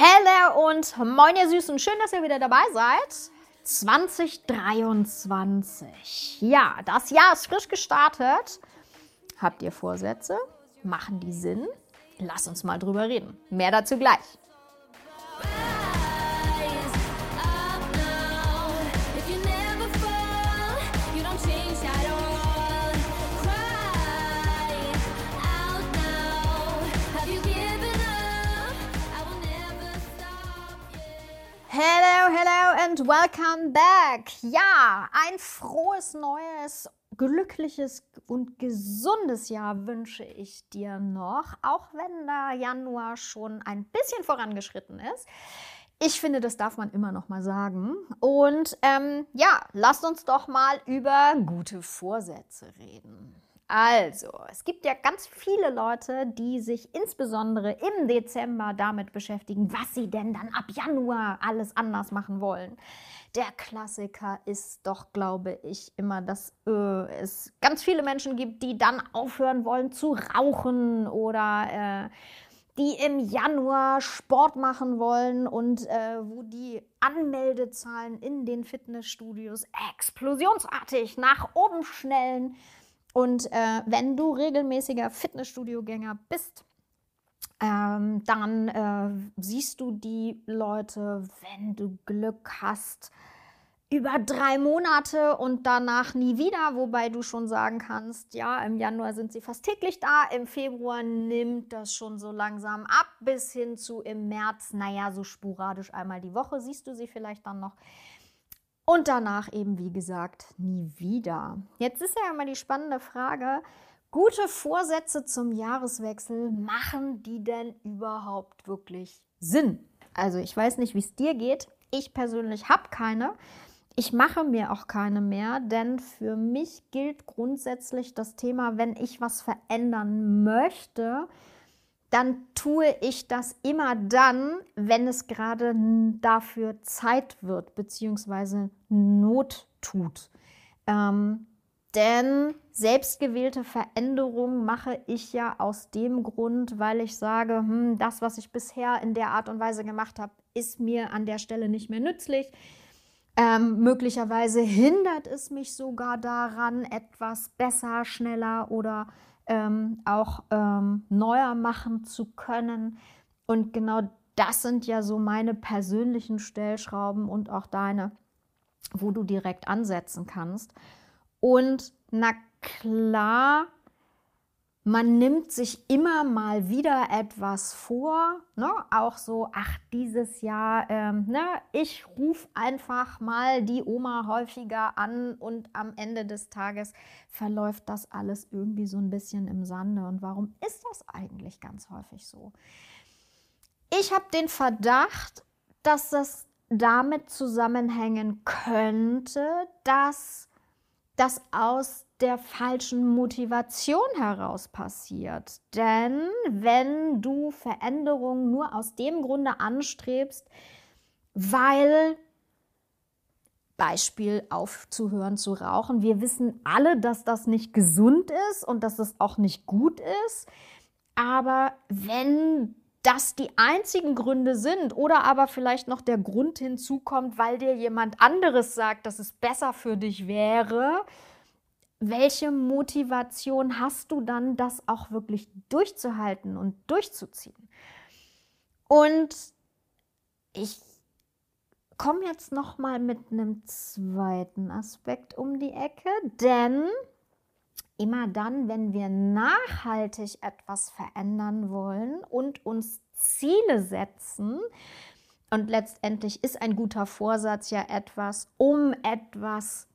Hello und moin ihr Süßen, schön, dass ihr wieder dabei seid. 2023. Ja, das Jahr ist frisch gestartet. Habt ihr Vorsätze? Machen die Sinn? Lass uns mal drüber reden. Mehr dazu gleich. Hello, hello and welcome back. Ja, ein frohes neues, glückliches und gesundes Jahr wünsche ich dir noch, auch wenn der Januar schon ein bisschen vorangeschritten ist. Ich finde, das darf man immer noch mal sagen. Und ähm, ja, lasst uns doch mal über gute Vorsätze reden. Also, es gibt ja ganz viele Leute, die sich insbesondere im Dezember damit beschäftigen, was sie denn dann ab Januar alles anders machen wollen. Der Klassiker ist doch, glaube ich, immer, dass äh, es ganz viele Menschen gibt, die dann aufhören wollen zu rauchen oder äh, die im Januar Sport machen wollen und äh, wo die Anmeldezahlen in den Fitnessstudios explosionsartig nach oben schnellen. Und äh, wenn du regelmäßiger Fitnessstudio-Gänger bist, ähm, dann äh, siehst du die Leute, wenn du Glück hast, über drei Monate und danach nie wieder, wobei du schon sagen kannst, ja, im Januar sind sie fast täglich da, im Februar nimmt das schon so langsam ab, bis hin zu im März, naja, so sporadisch einmal die Woche siehst du sie vielleicht dann noch. Und danach eben, wie gesagt, nie wieder. Jetzt ist ja immer die spannende Frage, gute Vorsätze zum Jahreswechsel, machen die denn überhaupt wirklich Sinn? Also ich weiß nicht, wie es dir geht. Ich persönlich habe keine. Ich mache mir auch keine mehr, denn für mich gilt grundsätzlich das Thema, wenn ich was verändern möchte, dann tue ich das immer dann, wenn es gerade dafür Zeit wird, beziehungsweise Not tut. Ähm, denn selbstgewählte Veränderungen mache ich ja aus dem Grund, weil ich sage, hm, das, was ich bisher in der Art und Weise gemacht habe, ist mir an der Stelle nicht mehr nützlich. Ähm, möglicherweise hindert es mich sogar daran, etwas besser, schneller oder ähm, auch ähm, neuer machen zu können. Und genau das sind ja so meine persönlichen Stellschrauben und auch deine, wo du direkt ansetzen kannst. Und na klar, man nimmt sich immer mal wieder etwas vor, ne? auch so, ach, dieses Jahr, ähm, ne? ich rufe einfach mal die Oma häufiger an und am Ende des Tages verläuft das alles irgendwie so ein bisschen im Sande. Und warum ist das eigentlich ganz häufig so? Ich habe den Verdacht, dass das damit zusammenhängen könnte, dass das aus der falschen Motivation heraus passiert. Denn wenn du Veränderungen nur aus dem Grunde anstrebst, weil Beispiel aufzuhören zu rauchen. Wir wissen alle, dass das nicht gesund ist und dass es auch nicht gut ist. Aber wenn das die einzigen Gründe sind oder aber vielleicht noch der Grund hinzukommt, weil dir jemand anderes sagt, dass es besser für dich wäre, welche Motivation hast du dann, das auch wirklich durchzuhalten und durchzuziehen? Und ich komme jetzt noch mal mit einem zweiten Aspekt um die Ecke, denn immer dann, wenn wir nachhaltig etwas verändern wollen und uns Ziele setzen, und letztendlich ist ein guter Vorsatz ja etwas, um etwas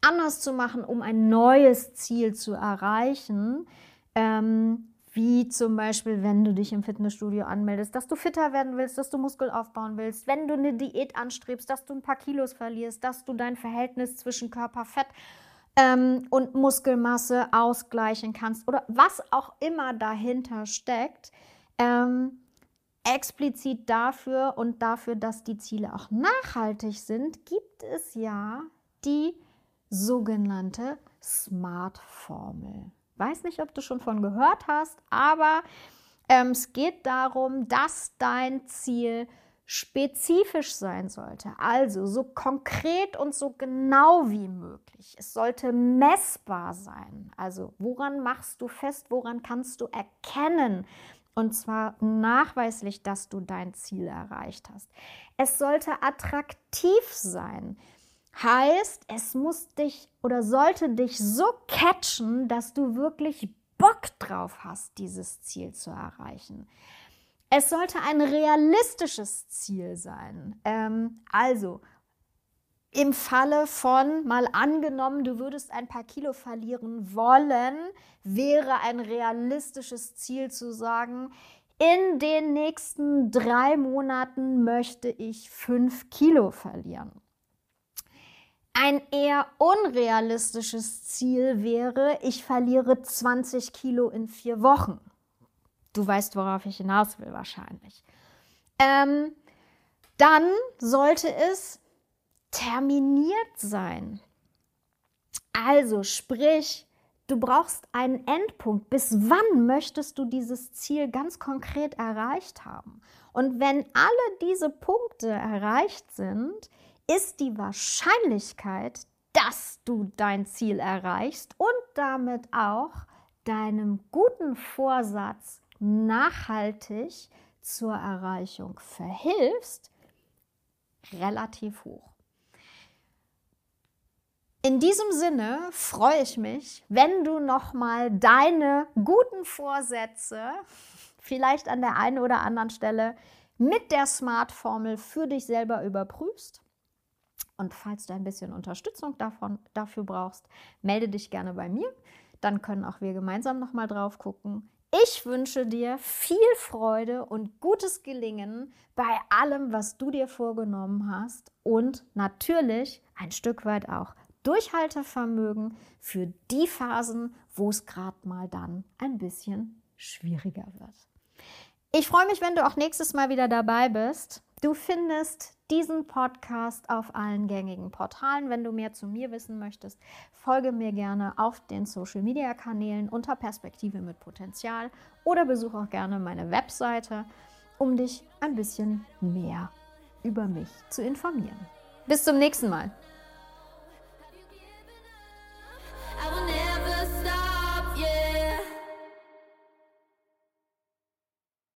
anders zu machen, um ein neues Ziel zu erreichen. Ähm, wie zum Beispiel, wenn du dich im Fitnessstudio anmeldest, dass du fitter werden willst, dass du Muskel aufbauen willst, wenn du eine Diät anstrebst, dass du ein paar Kilos verlierst, dass du dein Verhältnis zwischen Körperfett ähm, und Muskelmasse ausgleichen kannst oder was auch immer dahinter steckt. Ähm, explizit dafür und dafür, dass die Ziele auch nachhaltig sind, gibt es ja die sogenannte Smart-Formel. Weiß nicht, ob du schon von gehört hast, aber Ähm, es geht darum, dass dein Ziel spezifisch sein sollte, also so konkret und so genau wie möglich. Es sollte messbar sein. Also woran machst du fest, woran kannst du erkennen, und zwar nachweislich, dass du dein Ziel erreicht hast. Es sollte attraktiv sein. Heißt, es muss dich oder sollte dich so catchen, dass du wirklich Bock drauf hast, dieses Ziel zu erreichen. Es sollte ein realistisches Ziel sein. Ähm, also, im Falle von, mal angenommen, du würdest ein paar Kilo verlieren wollen, wäre ein realistisches Ziel zu sagen, in den nächsten drei Monaten möchte ich fünf Kilo verlieren. Ein eher unrealistisches Ziel wäre, ich verliere 20 Kilo in vier Wochen. Du weißt, worauf ich hinaus will wahrscheinlich. Ähm, dann sollte es terminiert sein. Also sprich, du brauchst einen Endpunkt. Bis wann möchtest du dieses Ziel ganz konkret erreicht haben? Und wenn alle diese Punkte erreicht sind, ist die Wahrscheinlichkeit, dass du dein Ziel erreichst und damit auch deinem guten Vorsatz nachhaltig zur Erreichung verhilfst, relativ hoch. In diesem Sinne freue ich mich, wenn du noch mal deine guten Vorsätze vielleicht an der einen oder anderen Stelle mit der Smart-Formel für dich selber überprüfst. Und falls du ein bisschen Unterstützung davon, dafür brauchst, melde dich gerne bei mir. Dann können auch wir gemeinsam noch mal drauf gucken. Ich wünsche dir viel Freude und gutes Gelingen bei allem, was du dir vorgenommen hast und natürlich ein Stück weit auch Durchhaltevermögen für die Phasen, wo es gerade mal dann ein bisschen schwieriger wird. Ich freue mich, wenn du auch nächstes Mal wieder dabei bist. Du findest diesen Podcast auf allen gängigen Portalen. Wenn du mehr zu mir wissen möchtest, folge mir gerne auf den Social Media Kanälen unter Perspektive mit Potenzial oder besuche auch gerne meine Webseite, um dich ein bisschen mehr über mich zu informieren. Bis zum nächsten Mal.